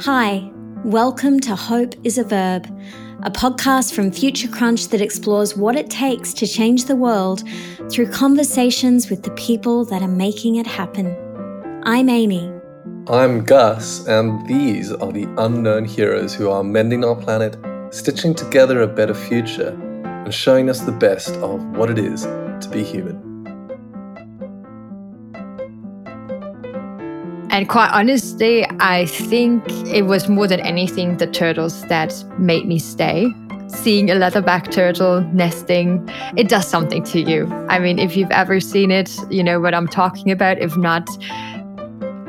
Hi, welcome to Hope is a Verb, a podcast from Future Crunch that explores what it takes to change the world through conversations with the people that are making it happen. I'm Amy. I'm Gus, and these are the unknown heroes who are mending our planet, stitching together a better future, and showing us the best of what it is to be human. And quite honestly, I think it was more than anything the turtles that made me stay. Seeing a leatherback turtle nesting, it does something to you. I mean, if you've ever seen it, you know what I'm talking about. If not,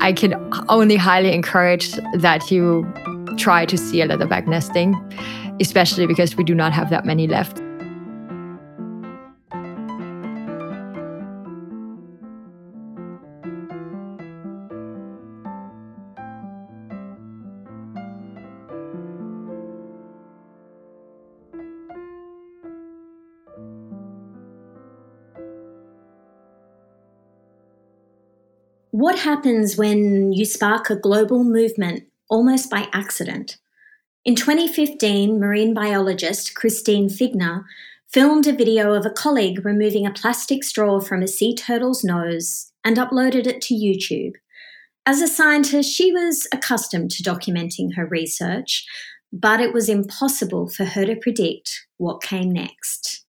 I can only highly encourage that you try to see a leatherback nesting, especially because we do not have that many left. What happens when you spark a global movement almost by accident? In 2015, marine biologist Christine Figgener filmed a video of a colleague removing a plastic straw from a sea turtle's nose and uploaded it to YouTube. As a scientist, she was accustomed to documenting her research, but it was impossible for her to predict what came next.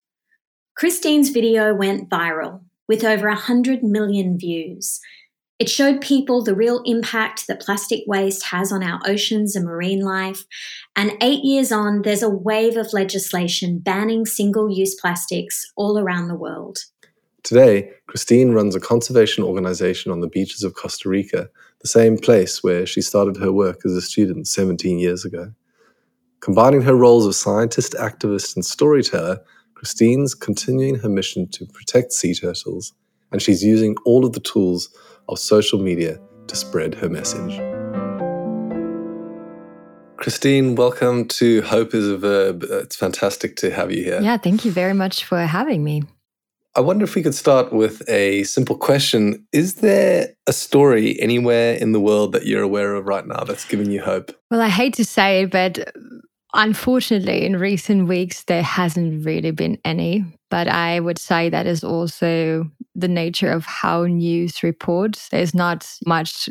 Christine's video went viral with over 100 million views it showed people the real impact that plastic waste has on our oceans and marine life. And eight years on, there's a wave of legislation banning single use plastics all around the world. Today, Christine runs a conservation organization on the beaches of Costa Rica, the same place where she started her work as a student 17 years ago. Combining her roles of scientist, activist, and storyteller, Christine's continuing her mission to protect sea turtles, and she's using all of the tools of social media to spread her message. Christine, welcome to Hope is a Verb. Uh, it's fantastic to have you here. Yeah, thank you very much for having me. I wonder if we could start with a simple question. Is there a story anywhere in the world that you're aware of right now that's giving you hope? Well, I hate to say it, but unfortunately, in recent weeks, there hasn't really been any. But I would say that is also the nature of how news reports. There's not much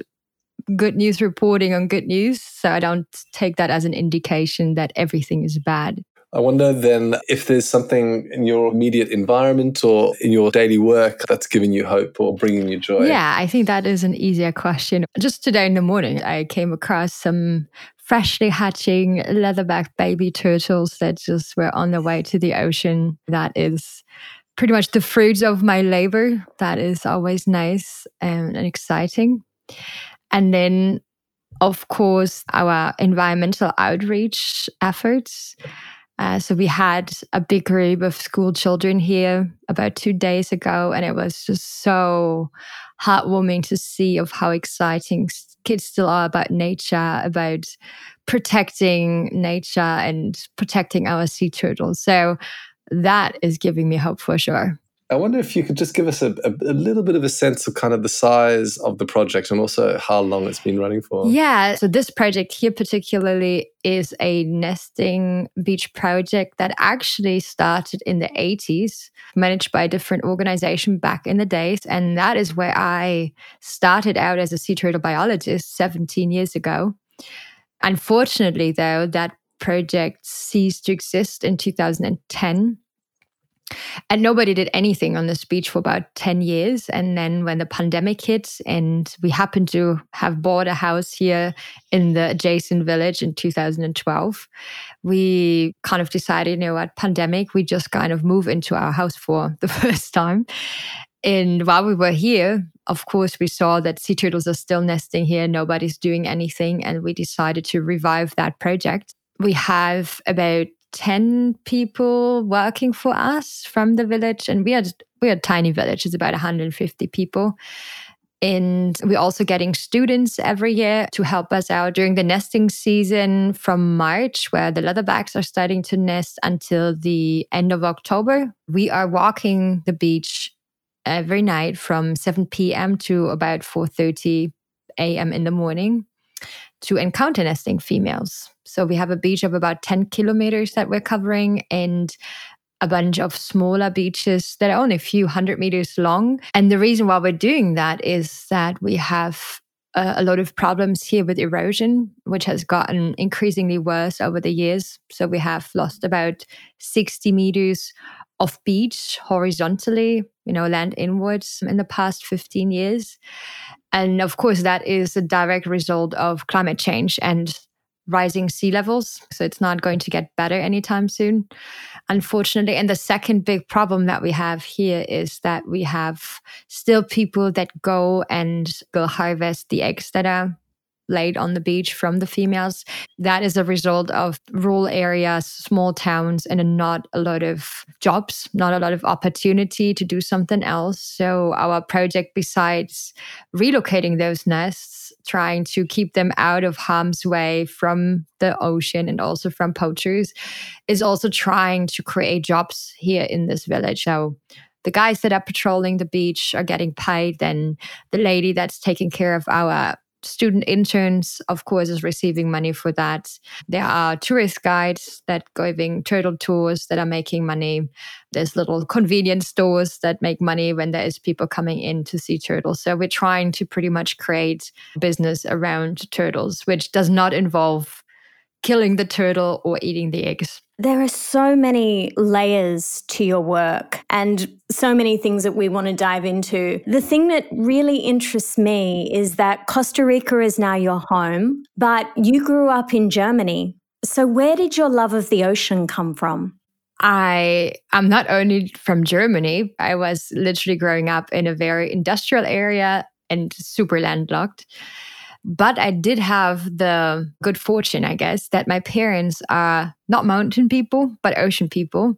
good news reporting on good news. So I don't take that as an indication that everything is bad. I wonder then if there's something in your immediate environment or in your daily work that's giving you hope or bringing you joy. Yeah, I think that is an easier question. Just today in the morning, I came across some freshly hatching leatherback baby turtles that just were on their way to the ocean. That is pretty much the fruits of my labor. That is always nice and, and exciting. And then, of course, our environmental outreach efforts. Uh, so we had a big group of school children here about two days ago, and it was just so heartwarming to see of how exciting kids still are about nature, about protecting nature and protecting our sea turtles. So that is giving me hope for sure. I wonder if you could just give us a, a, a, little bit of a sense of kind of the size of the project and also how long it's been running for. Yeah. So, this project here, particularly, is a nesting beach project that actually started in the 80s, managed by a different organization back in the days. And that is where I started out as a sea turtle biologist 17 years ago. Unfortunately, though, that project ceased to exist in 2010. And nobody did anything on this beach for about 10 years. And then when the pandemic hit, and we happened to have bought a house here in the adjacent village in 2012, we kind of decided, you know what, pandemic, we just kind of move into our house for the first time. And while we were here, of course, we saw that sea turtles are still nesting here. Nobody's doing anything. And we decided to revive that project we have about 10 people working for us from the village and we are we are a tiny village it's about 150 people and we're also getting students every year to help us out during the nesting season from March, where the leatherbacks are starting to nest until the end of October. We are walking the beach every night from 7 p.m. to about 4:30 a.m. in the morning to encounter nesting females. So we have a beach of about 10 kilometers that we're covering and a bunch of smaller beaches that are only a few hundred meters long. And the reason why we're doing that is that we have a, a lot of problems here with erosion, which has gotten increasingly worse over the years. So we have lost about 60 meters of beach horizontally, you know, land inwards in the past 15 years. And of course, that is a direct result of climate change and rising sea levels. So it's not going to get better anytime soon, unfortunately. And the second big problem that we have here is that we have still people that go and go harvest the eggs that are laid on the beach from the females. That is a result of rural areas, small towns, and not a lot of jobs, not a lot of opportunity to do something else. So, our project, besides relocating those nests, trying to keep them out of harm's way from the ocean and also from poachers, is also trying to create jobs here in this village. So, the guys that are patrolling the beach are getting paid, then the lady that's taking care of our student interns, of course, is receiving money for that. There are tourist guides that giving turtle tours that are making money. There's little convenience stores that make money when there is people coming in to see turtles. So we're trying to pretty much create business around turtles, which does not involve killing the turtle or eating the eggs. There are so many layers to your work and so many things that we want to dive into. The thing that really interests me is that Costa Rica is now your home, but you grew up in Germany. So, where did your love of the ocean come from? I am not only from Germany, I was literally growing up in a very industrial area and super landlocked. But I did have the good fortune, I guess, that my parents are not mountain people, but ocean people.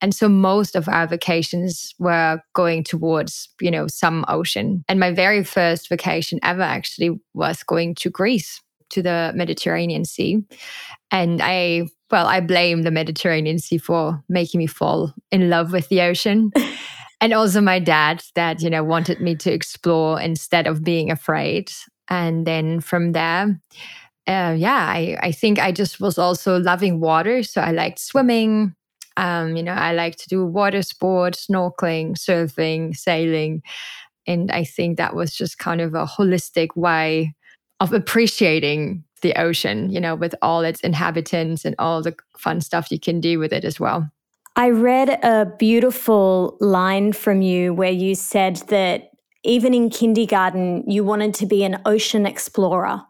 And so most of our vacations were going towards, you know, some ocean. And my very first vacation ever actually was going to Greece, to the Mediterranean Sea. And I, well, I blame the Mediterranean Sea for making me fall in love with the ocean. and also my dad that you know wanted me to explore instead of being afraid and then from there uh, yeah I, I think i just was also loving water. So i liked swimming. Um, you know i like to do water sports snorkeling surfing sailing. And i think that was just kind of a holistic way of appreciating the ocean you know with all its inhabitants and all the fun stuff you can do with it as well. I read a beautiful line from you where you said that even in kindergarten, you wanted to be an ocean explorer.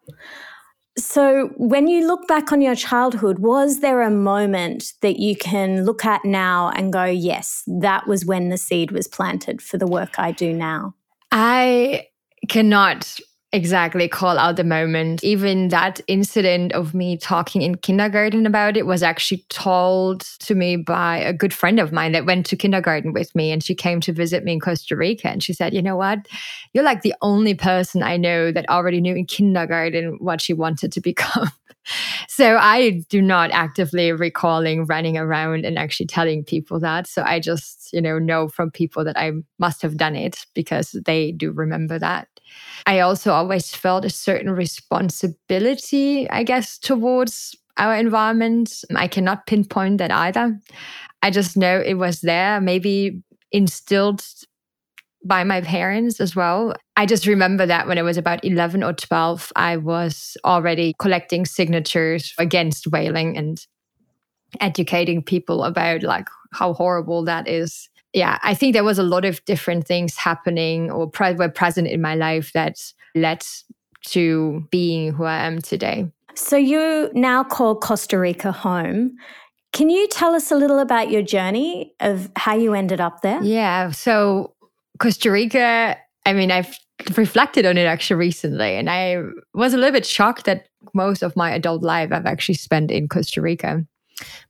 So, when you look back on your childhood, was there a moment that you can look at now and go, yes, that was when the seed was planted for the work I do now? I cannot exactly call out the moment. Even that incident of me talking in kindergarten about it was actually told to me by a good friend of mine that went to kindergarten with me. And she came to visit me in Costa Rica. And she said, You know what? You're like the only person I know that already knew in kindergarten what she wanted to become. so I do not actively recalling running around and actually telling people that. So I just, you know, know from people that I must have done it because they do remember that. I also always felt a certain responsibility, I guess, towards our environment. I cannot pinpoint that either. I just know it was there, maybe instilled by my parents as well. I just remember that when I was about 11 or 12, I was already collecting signatures against whaling and educating people about like how horrible that is yeah, I think there was a lot of different things happening or pre- were present in my life that led to being who I am today. So you now call Costa Rica home. Can you tell us a little about your journey of how you ended up there? Yeah. So Costa Rica, I mean, I've reflected on it actually recently, and I was a little bit shocked that most of my adult life I've actually spent in Costa Rica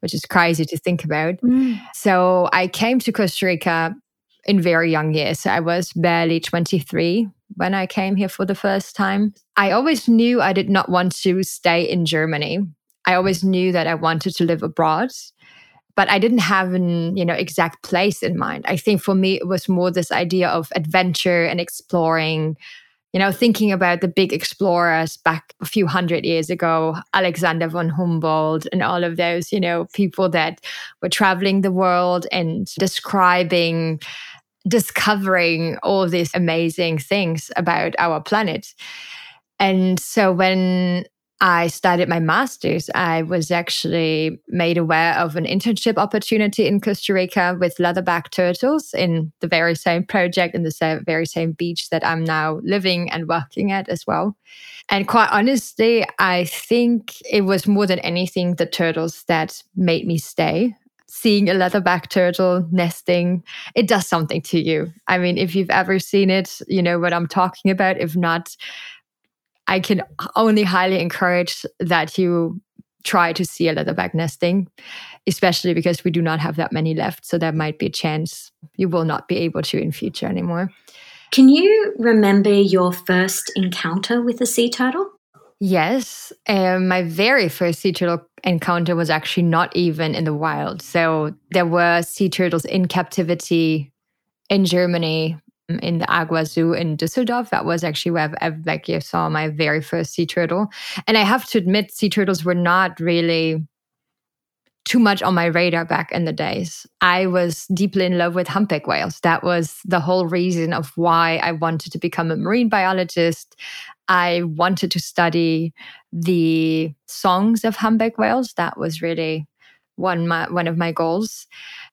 which is crazy to think about. Mm. So I came to Costa Rica in very young years. I was barely 23 when I came here for the first time. I always knew I did not want to stay in Germany. I always knew that I wanted to live abroad, but I didn't have an, you know, exact place in mind. I think for me it was more this idea of adventure and exploring you know, thinking about the big explorers back a few hundred years ago, Alexander von Humboldt and all of those, you know, people that were traveling the world and describing, discovering all these amazing things about our planet. And so when I started my master's, I was actually made aware of an internship opportunity in Costa Rica with leatherback turtles in the very same project in the very same beach that I'm now living and working at as well. And quite honestly, I think it was more than anything the turtles that made me stay. Seeing a leatherback turtle nesting, it does something to you. I mean, if you've ever seen it, you know what I'm talking about. If not, I can only highly encourage that you try to see a leatherback nesting, especially because we do not have that many left. So there might be a chance you will not be able to in future anymore. Can you remember your first encounter with a sea turtle? Yes. Um, my very first sea turtle encounter was actually not even in the wild. So there were sea turtles in captivity in Germany in the Aqua Zoo in Düsseldorf. That was actually where I, like you saw my very first sea turtle. And I have to admit, sea turtles were not really too much on my radar back in the days. I was deeply in love with humpback whales. That was the whole reason of why I wanted to become a marine biologist. I wanted to study the songs of humpback whales. That was really one my, one of my goals.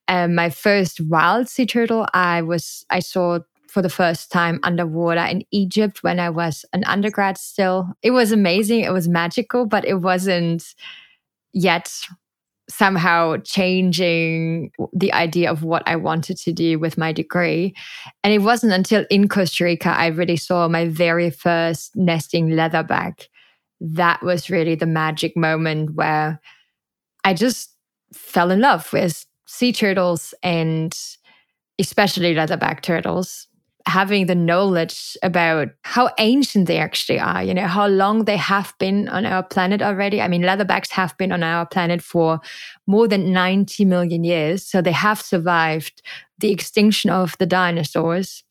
Um, my first wild sea turtle, I was I saw for the first time underwater in Egypt when I was an undergrad still. It was amazing. It was magical, but it wasn't yet somehow changing the idea of what I wanted to do with my degree. And it wasn't until in Costa Rica I really saw my very first nesting leatherback. That was really the magic moment where I just fell in love with sea turtles and especially leatherback turtles having the knowledge about how ancient they actually are, you know, how long they have been on our planet already. I mean, leatherbacks have been on our planet for more than 90 million years. So they have survived the extinction of the dinosaurs.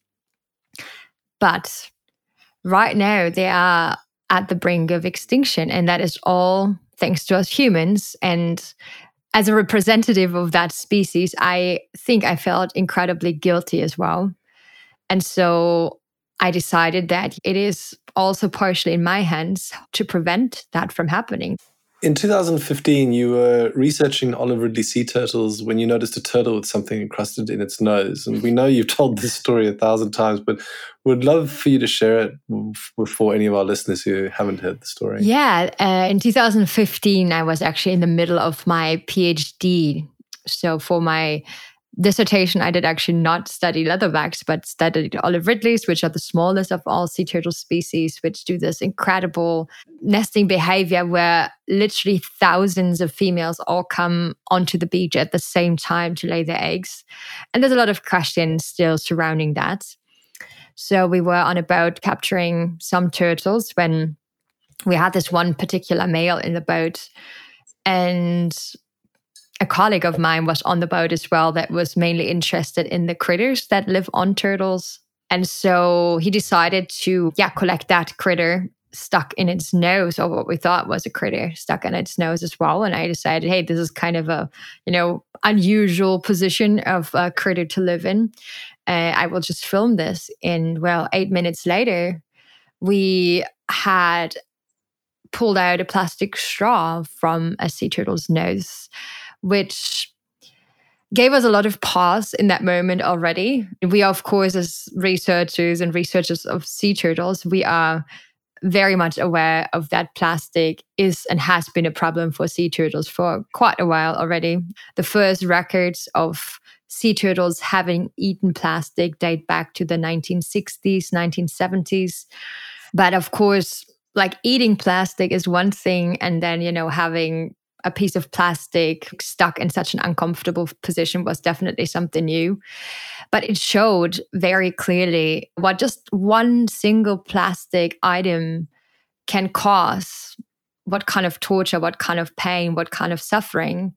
But right now, they are at the brink of extinction. And that is all thanks to us humans. And as a representative of that species, I think I felt incredibly guilty as well and so I decided that it is also partially in my hands to prevent that from happening. In 2015, you were researching olive ridley sea turtles when you noticed a turtle with something encrusted in its nose. And we know you've told this story a thousand times, but would love for you to share it for any of our listeners who haven't heard the story. Yeah, uh, in 2015, I was actually in the middle of my PhD. So for my dissertation, I did actually not study leatherbacks, but studied olive ridleys, which are the smallest of all sea turtle species, which do this incredible nesting behavior where literally thousands of females all come onto the beach at the same time to lay their eggs. And there's a lot of questions still surrounding that. So we were on a boat capturing some turtles when we had this one particular male in the boat. And a colleague of mine was on the boat as well that was mainly interested in the critters that live on turtles. And so he decided to, yeah, collect that critter stuck in its nose, or what we thought was a critter stuck in its nose as well. And I decided, hey, this is kind of a, you know, unusual position of a critter to live in. Uh, I will just film this. And well, eight minutes later, we had pulled out a plastic straw from a sea turtle's nose which gave us a lot of pause in that moment already. We are, of course, as researchers and researchers of sea turtles, we are very much aware of that plastic is and has been a problem for sea turtles for quite a while already. The first records of sea turtles having eaten plastic date back to the 1960s, 1970s. But of course, like eating plastic is one thing, and then, you know, having a piece of plastic stuck in such an uncomfortable position was definitely something new. But it showed very clearly what just one single plastic item can cause what kind of torture, what kind of pain, what kind of suffering.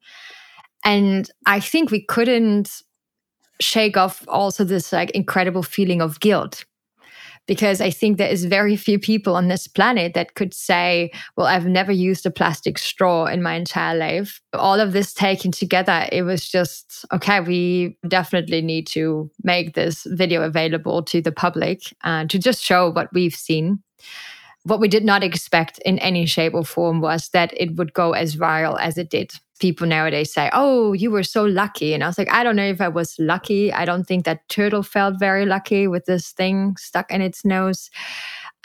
And I think we couldn't shake off also this like incredible feeling of guilt because I think there is very few people on this planet that could say, well, I've never used a plastic straw in my entire life. All of this taken together, it was just, okay, we definitely need to make this video available to the public and to just show what we've seen. What we did not expect in any shape or form was that it would go as viral as it did people nowadays say, Oh, you were so lucky. And I was like, I don't know if I was lucky. I don't think that turtle felt very lucky with this thing stuck in its nose.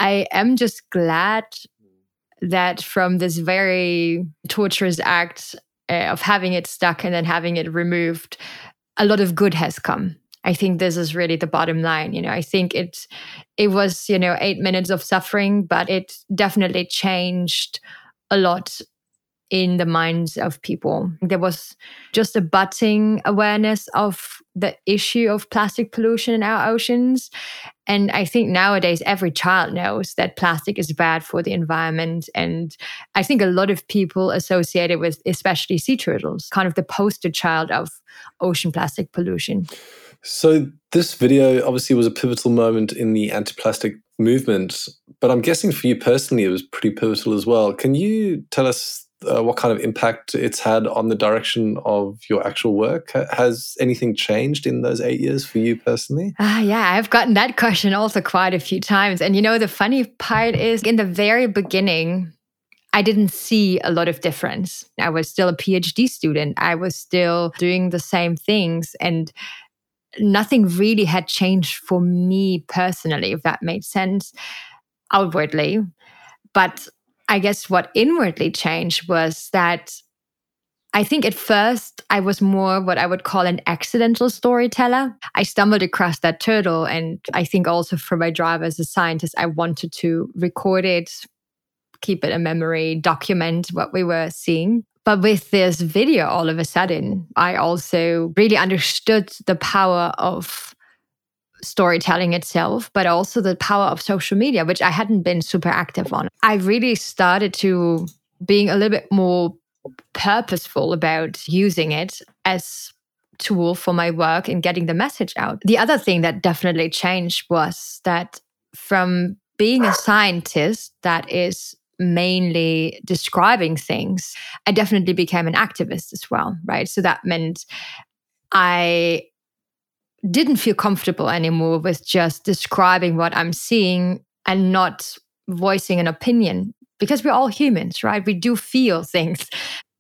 I am just glad that from this very torturous act uh, of having it stuck and then having it removed, a lot of good has come. I think this is really the bottom line. You know, I think it it was, you know, eight minutes of suffering, but it definitely changed a lot in the minds of people. There was just a budding awareness of the issue of plastic pollution in our oceans. And I think nowadays every child knows that plastic is bad for the environment. And I think a lot of people associated with, especially sea turtles, kind of the poster child of ocean plastic pollution. So, this video obviously was a pivotal moment in the anti plastic movement, but I'm guessing for you personally, it was pretty pivotal as well. Can you tell us uh, what kind of impact it's had on the direction of your actual work. Has anything changed in those eight years for you personally? Uh, yeah, I've gotten that question also quite a few times. And you know, the funny part is in the very beginning, I didn't see a lot of difference. I was still a PhD student. I was still doing the same things. And nothing really had changed for me personally, if that made sense outwardly. But I guess what inwardly changed was that I think at first I was more what I would call an accidental storyteller. I stumbled across that turtle, and I think also for my drive as a scientist, I wanted to record it, keep it a memory, document what we were seeing. But with this video, all of a sudden, I also really understood the power of storytelling itself, but also the power of social media, which I hadn't been super active on. I really started to being a little bit more purposeful about using it as tool for my work and getting the message out. The other thing that definitely changed was that from being a scientist that is mainly describing things, I definitely became an activist as well, right? So that meant I didn't feel comfortable anymore with just describing what I'm seeing and not voicing an opinion because we're all humans, right? We do feel things.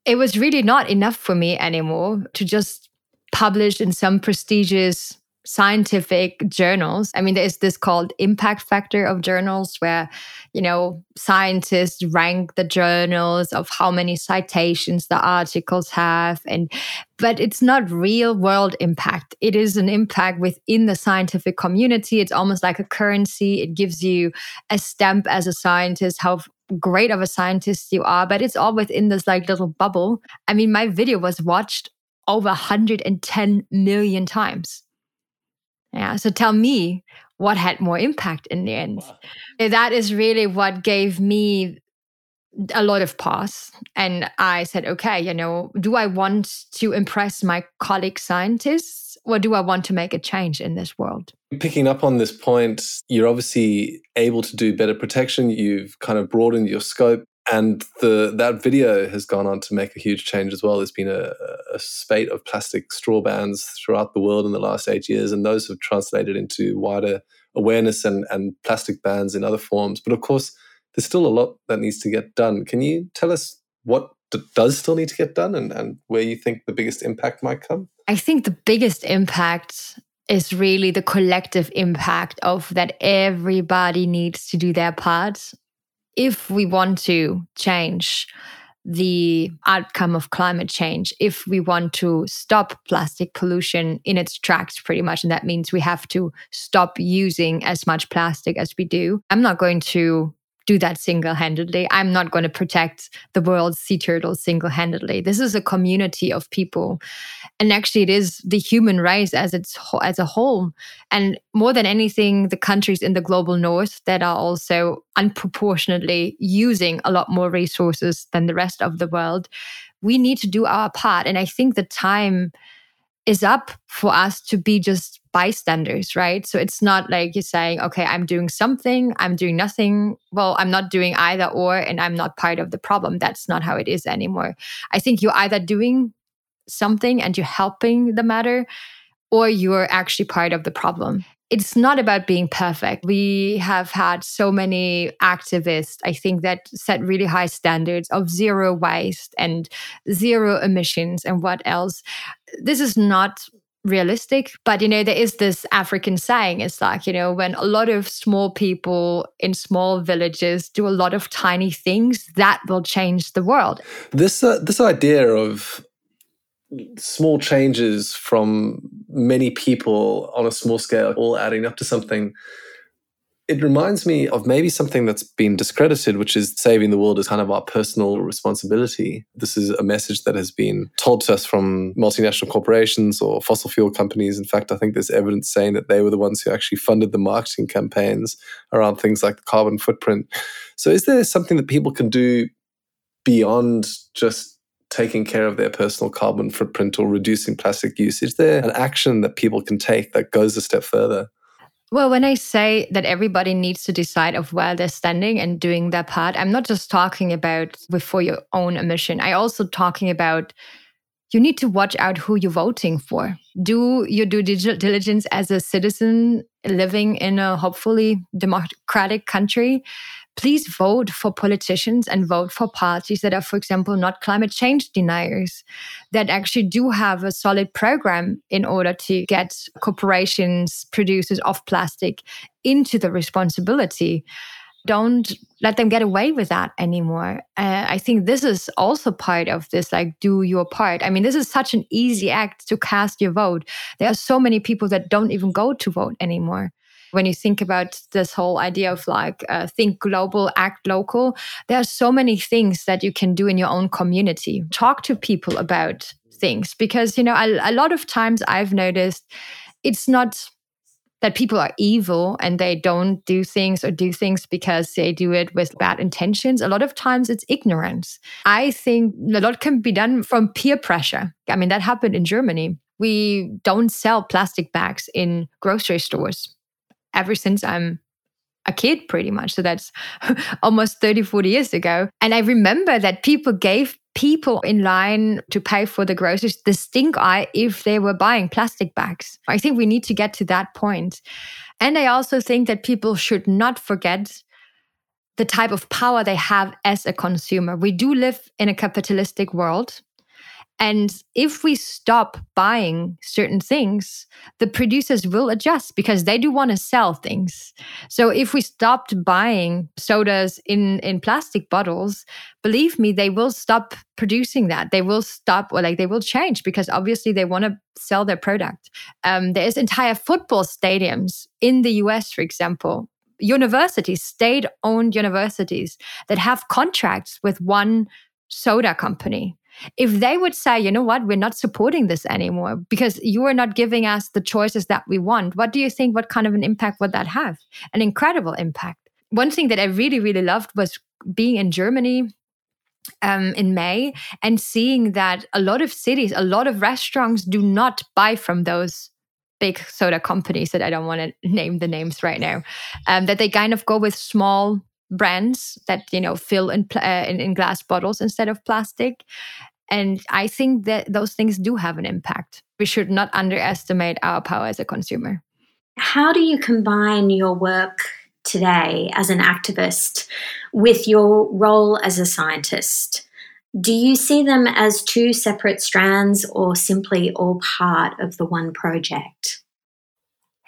It was really not enough for me anymore to just publish in some prestigious scientific journals. I mean, there's this called impact factor of journals where, you know, scientists rank the journals of how many citations the articles have. And, but it's not real world impact. It is an impact within the scientific community. It's almost like a currency. It gives you a stamp as a scientist, how great of a scientist you are, but it's all within this like little bubble. I mean, my video was watched over 110 million times. Yeah. So tell me what had more impact in the end. Wow. Eh, that is really what gave me a lot of pause. And I said, okay, you know, do I want to impress my colleague scientists or do I want to make a change in this world? Picking up on this point, you're obviously able to do better protection. You've kind of broadened your scope and the that video has gone on to make a huge change as well. There's been a, a, spate of plastic straw bans throughout the world in the last eight years, and those have translated into wider awareness and, and plastic bans in other forms. But of course, there's still a lot that needs to get done. Can you tell us what d- does still need to get done and, and where you think the biggest impact might come? I think the biggest impact is really the collective impact of that everybody needs to do their part if we want to change the outcome of climate change, if we want to stop plastic pollution in its tracks, pretty much, and that means we have to stop using as much plastic as we do, I'm not going to do that single handedly. I'm not going to protect the world's sea turtles single handedly. This is a community of people. And actually, it is the human race as, its, as a whole. And more than anything, the countries in the global north that are also unproportionately using a lot more resources than the rest of the world. We need to do our part. And I think the time is up for us to be just bystanders, right? So it's not like you're saying, okay, I'm doing something, I'm doing nothing. Well, I'm not doing either or, and I'm not part of the problem. That's not how it is anymore. I think you're either doing something and you're helping the matter, or you're actually part of the problem it's not about being perfect. We have had so many activists, I think, that set really high standards of zero waste and zero emissions and what else. This is not realistic but you know there is this african saying it's like you know when a lot of small people in small villages do a lot of tiny things that will change the world this uh, this idea of small changes from many people on a small scale, all adding up to something. It reminds me of maybe something that's been discredited, which is saving the world is kind of our personal responsibility. This is a message that has been told to us from multinational corporations or fossil fuel companies. In fact, I think there's evidence saying that they were the ones who actually funded the marketing campaigns around things like the carbon footprint. So, is there something that people can do beyond just taking care of their personal carbon footprint or reducing plastic use? Is there an action that people can take that goes a step further? Well, when I say that everybody needs to decide of where they're standing and doing their part, I'm not just talking about before your own emission. I also talking about you need to watch out who you're voting for. Do your due diligence as a citizen living in a hopefully democratic country please vote for politicians and vote for parties that are, for example, not climate change deniers, that actually do have a solid program in order to get corporations, producers of plastic into the responsibility. Don't let them get away with that anymore. Uh, I think this is also part of this, like, do your part. I mean, this is such an easy act to cast your vote. There are so many people that don't even go to vote anymore when you think about this whole idea of like uh, think global, act local, there are so many things that you can do in your own community. Talk to people about things because, you know, a, a lot of times I've noticed it's not that people are evil and they don't do things or do things because they do it with bad intentions. A lot of times it's ignorance. I think a lot can be done from peer pressure. I mean, that happened in Germany. We don't sell plastic bags in grocery stores ever since I'm a kid pretty much. So that's almost 30, 40 years ago. And I remember that people gave people in line to pay for the groceries the stink eye if they were buying plastic bags. I think we need to get to that point. And I also think that people should not forget the type of power they have as a consumer. We do live in a capitalistic world. And if we stop buying certain things, the producers will adjust because they do want to sell things. So if we stopped buying sodas in, in plastic bottles, believe me, they will stop producing that. They will stop or like they will change because obviously they want to sell their product. Um, there's entire football stadiums in the US, for example, universities, state owned universities that have contracts with one soda company if they would say, you know what, we're not supporting this anymore because you are not giving us the choices that we want, what do you think? What kind of an impact would that have? An incredible impact. One thing that I really, really loved was being in Germany um, in May and seeing that a lot of cities, a lot of restaurants do not buy from those big soda companies that I don't want to name the names right now, um, that they kind of go with small brands that you know fill in, uh, in, in glass bottles instead of plastic. And i think that those things do have an impact. We should not underestimate our power as a consumer. How do you combine your work today as an activist with your role as a scientist? Do you see them as two separate strands or simply all part of the one project?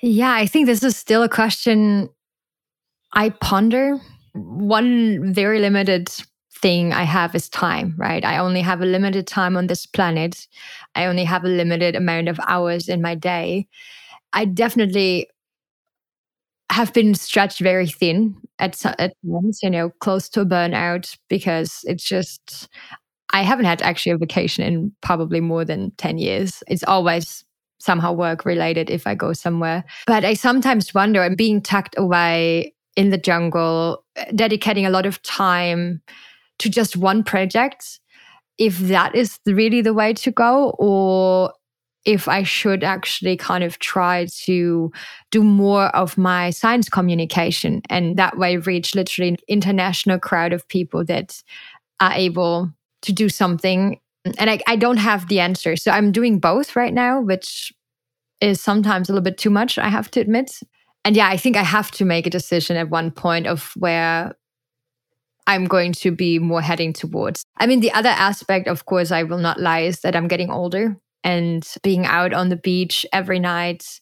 Yeah i think this is still a question i ponder one very limited thing I have is time, right? I only have a limited time on this planet. I only have a limited amount of hours in my day. I definitely have been stretched very thin at, at times, you know, close to burnout because it's just, I haven't had actually a vacation in probably more than 10 years. It's always somehow work related if I go somewhere. But I sometimes wonder, I'm being tucked away in the jungle, dedicating a lot of time to just one project, if that is really the way to go, or if I should actually kind of try to do more of my science communication and that way reach literally an international crowd of people that are able to do something. And I, I don't have the answer. So I'm doing both right now, which is sometimes a little bit too much, I have to admit. And yeah, I think I have to make a decision at one point of where I'm going to be more heading towards. I mean, the other aspect, of course, I will not lie, is that I'm getting older and being out on the beach every night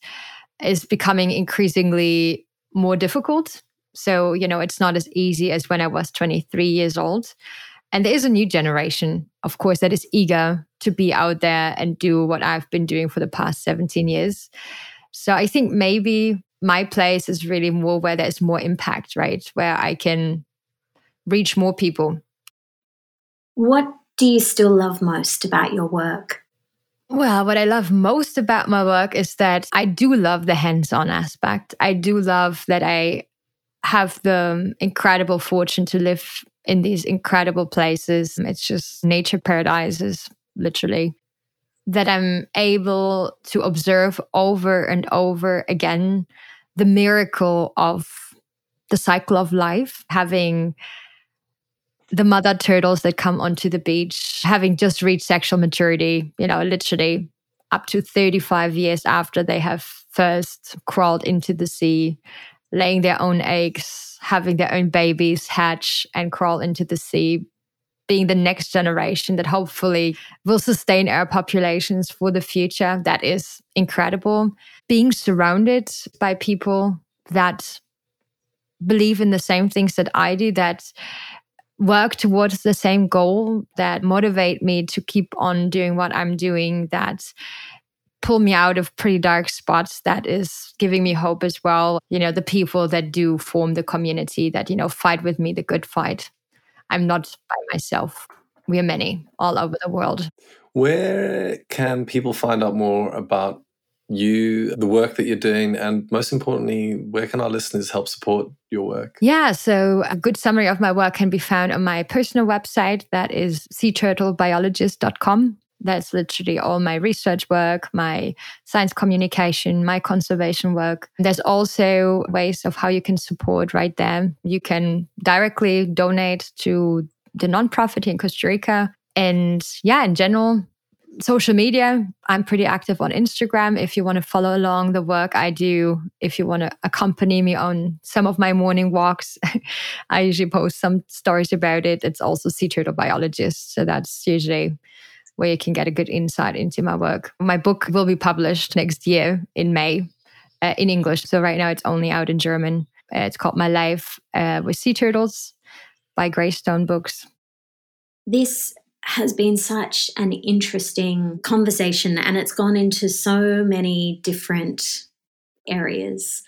is becoming increasingly more difficult. So, you know, it's not as easy as when I was 23 years old. And there is a new generation, of course, that is eager to be out there and do what I've been doing for the past 17 years. So I think maybe my place is really more where there's more impact, right? Where I can reach more people. What do you still love most about your work? Well, what I love most about my work is that I do love the hands on aspect. I do love that I have the incredible fortune to live in these incredible places. It's just nature paradises, literally. That I'm able to observe over and over again the miracle of the cycle of life, having the mother turtles that come onto the beach having just reached sexual maturity, you know, literally up to 35 years after they have first crawled into the sea, laying their own eggs, having their own babies hatch and crawl into the sea, being the next generation that hopefully will sustain our populations for the future. That is incredible. Being surrounded by people that believe in the same things that I do, that work towards the same goal that motivate me to keep on doing what I'm doing, that pull me out of pretty dark spots, that is giving me hope as well. You know, the people that do form the community that, you know, fight with me the good fight. I'm not by myself. We are many all over the world. Where can people find out more about you, the work that you're doing, and most importantly, where can our listeners help support your work? Yeah, so a good summary of my work can be found on my personal website that is seaturtlebiologist.com. That's literally all my research work, my science communication, my conservation work. There's also ways of how you can support right there. You can directly donate to the nonprofit in Costa Rica. And yeah, in general, social media, I'm pretty active on Instagram. If you want to follow along the work I do, if you want to accompany me on some of my morning walks, I usually post some stories about it. It's also Sea Turtle Biologist. So that's usually where you can get a good insight into my work. My book will be published next year in May uh, in English. So right now it's only out in German. Uh, it's called My Life uh, with Sea Turtles by Greystone Books. This has been such an interesting conversation and it's gone into so many different areas.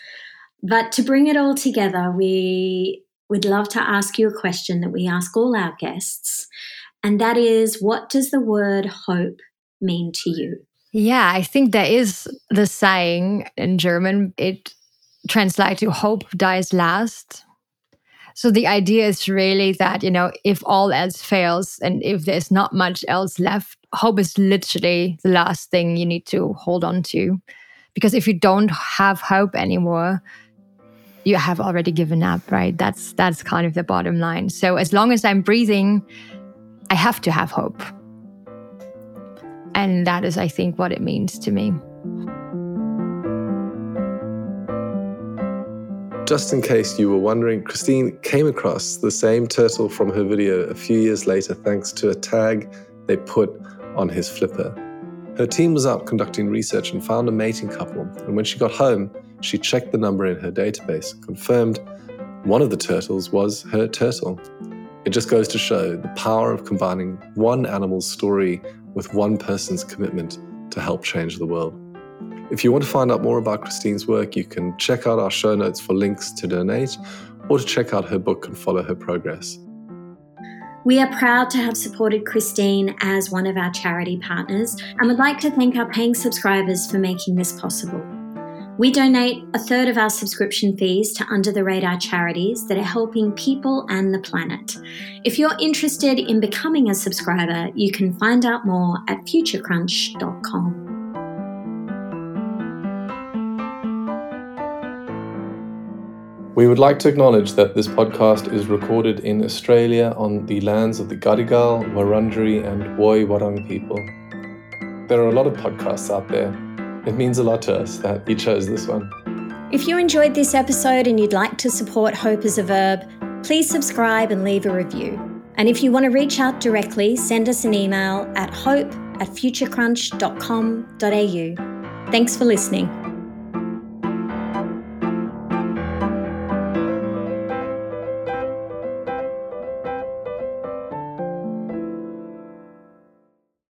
But to bring it all together, we would love to ask you a question that we ask all our guests. And that is what does the word hope mean to you? Yeah, I think there is the saying in German, it translates to hope dies last. So the idea is really that, you know, if all else fails and if there's not much else left, hope is literally the last thing you need to hold on to. Because if you don't have hope anymore, you have already given up, right? That's that's kind of the bottom line. So as long as I'm breathing, I have to have hope. And that is, I think, what it means to me. Just in case you were wondering, Christine came across the same turtle from her video a few years later thanks to a tag they put on his flipper. Her team was out conducting research and found a mating couple, and when she got home, she checked the number in her database, confirmed one of the turtles was her turtle. It just goes to show the power of combining one animal's story with one person's commitment to help change the world. If you want to find out more about Christine's work, you can check out our show notes for links to donate or to check out her book and follow her progress. We are proud to have supported Christine as one of our charity partners and would like to thank our paying subscribers for making this possible. We donate a third of our subscription fees to under the radar charities that are helping people and the planet. If you're interested in becoming a subscriber, you can find out more at futurecrunch.com. We would like to acknowledge that this podcast is recorded in Australia on the lands of the Gadigal, Wurundjeri, and Woi Wurrung people. There are a lot of podcasts out there, it means a lot to us that you chose this one. If you enjoyed this episode and you'd like to support Hope Is A Verb, please subscribe and leave a review. And if you want to reach out directly, send us an email at hope at futurecrunch.com.au. Thanks for listening.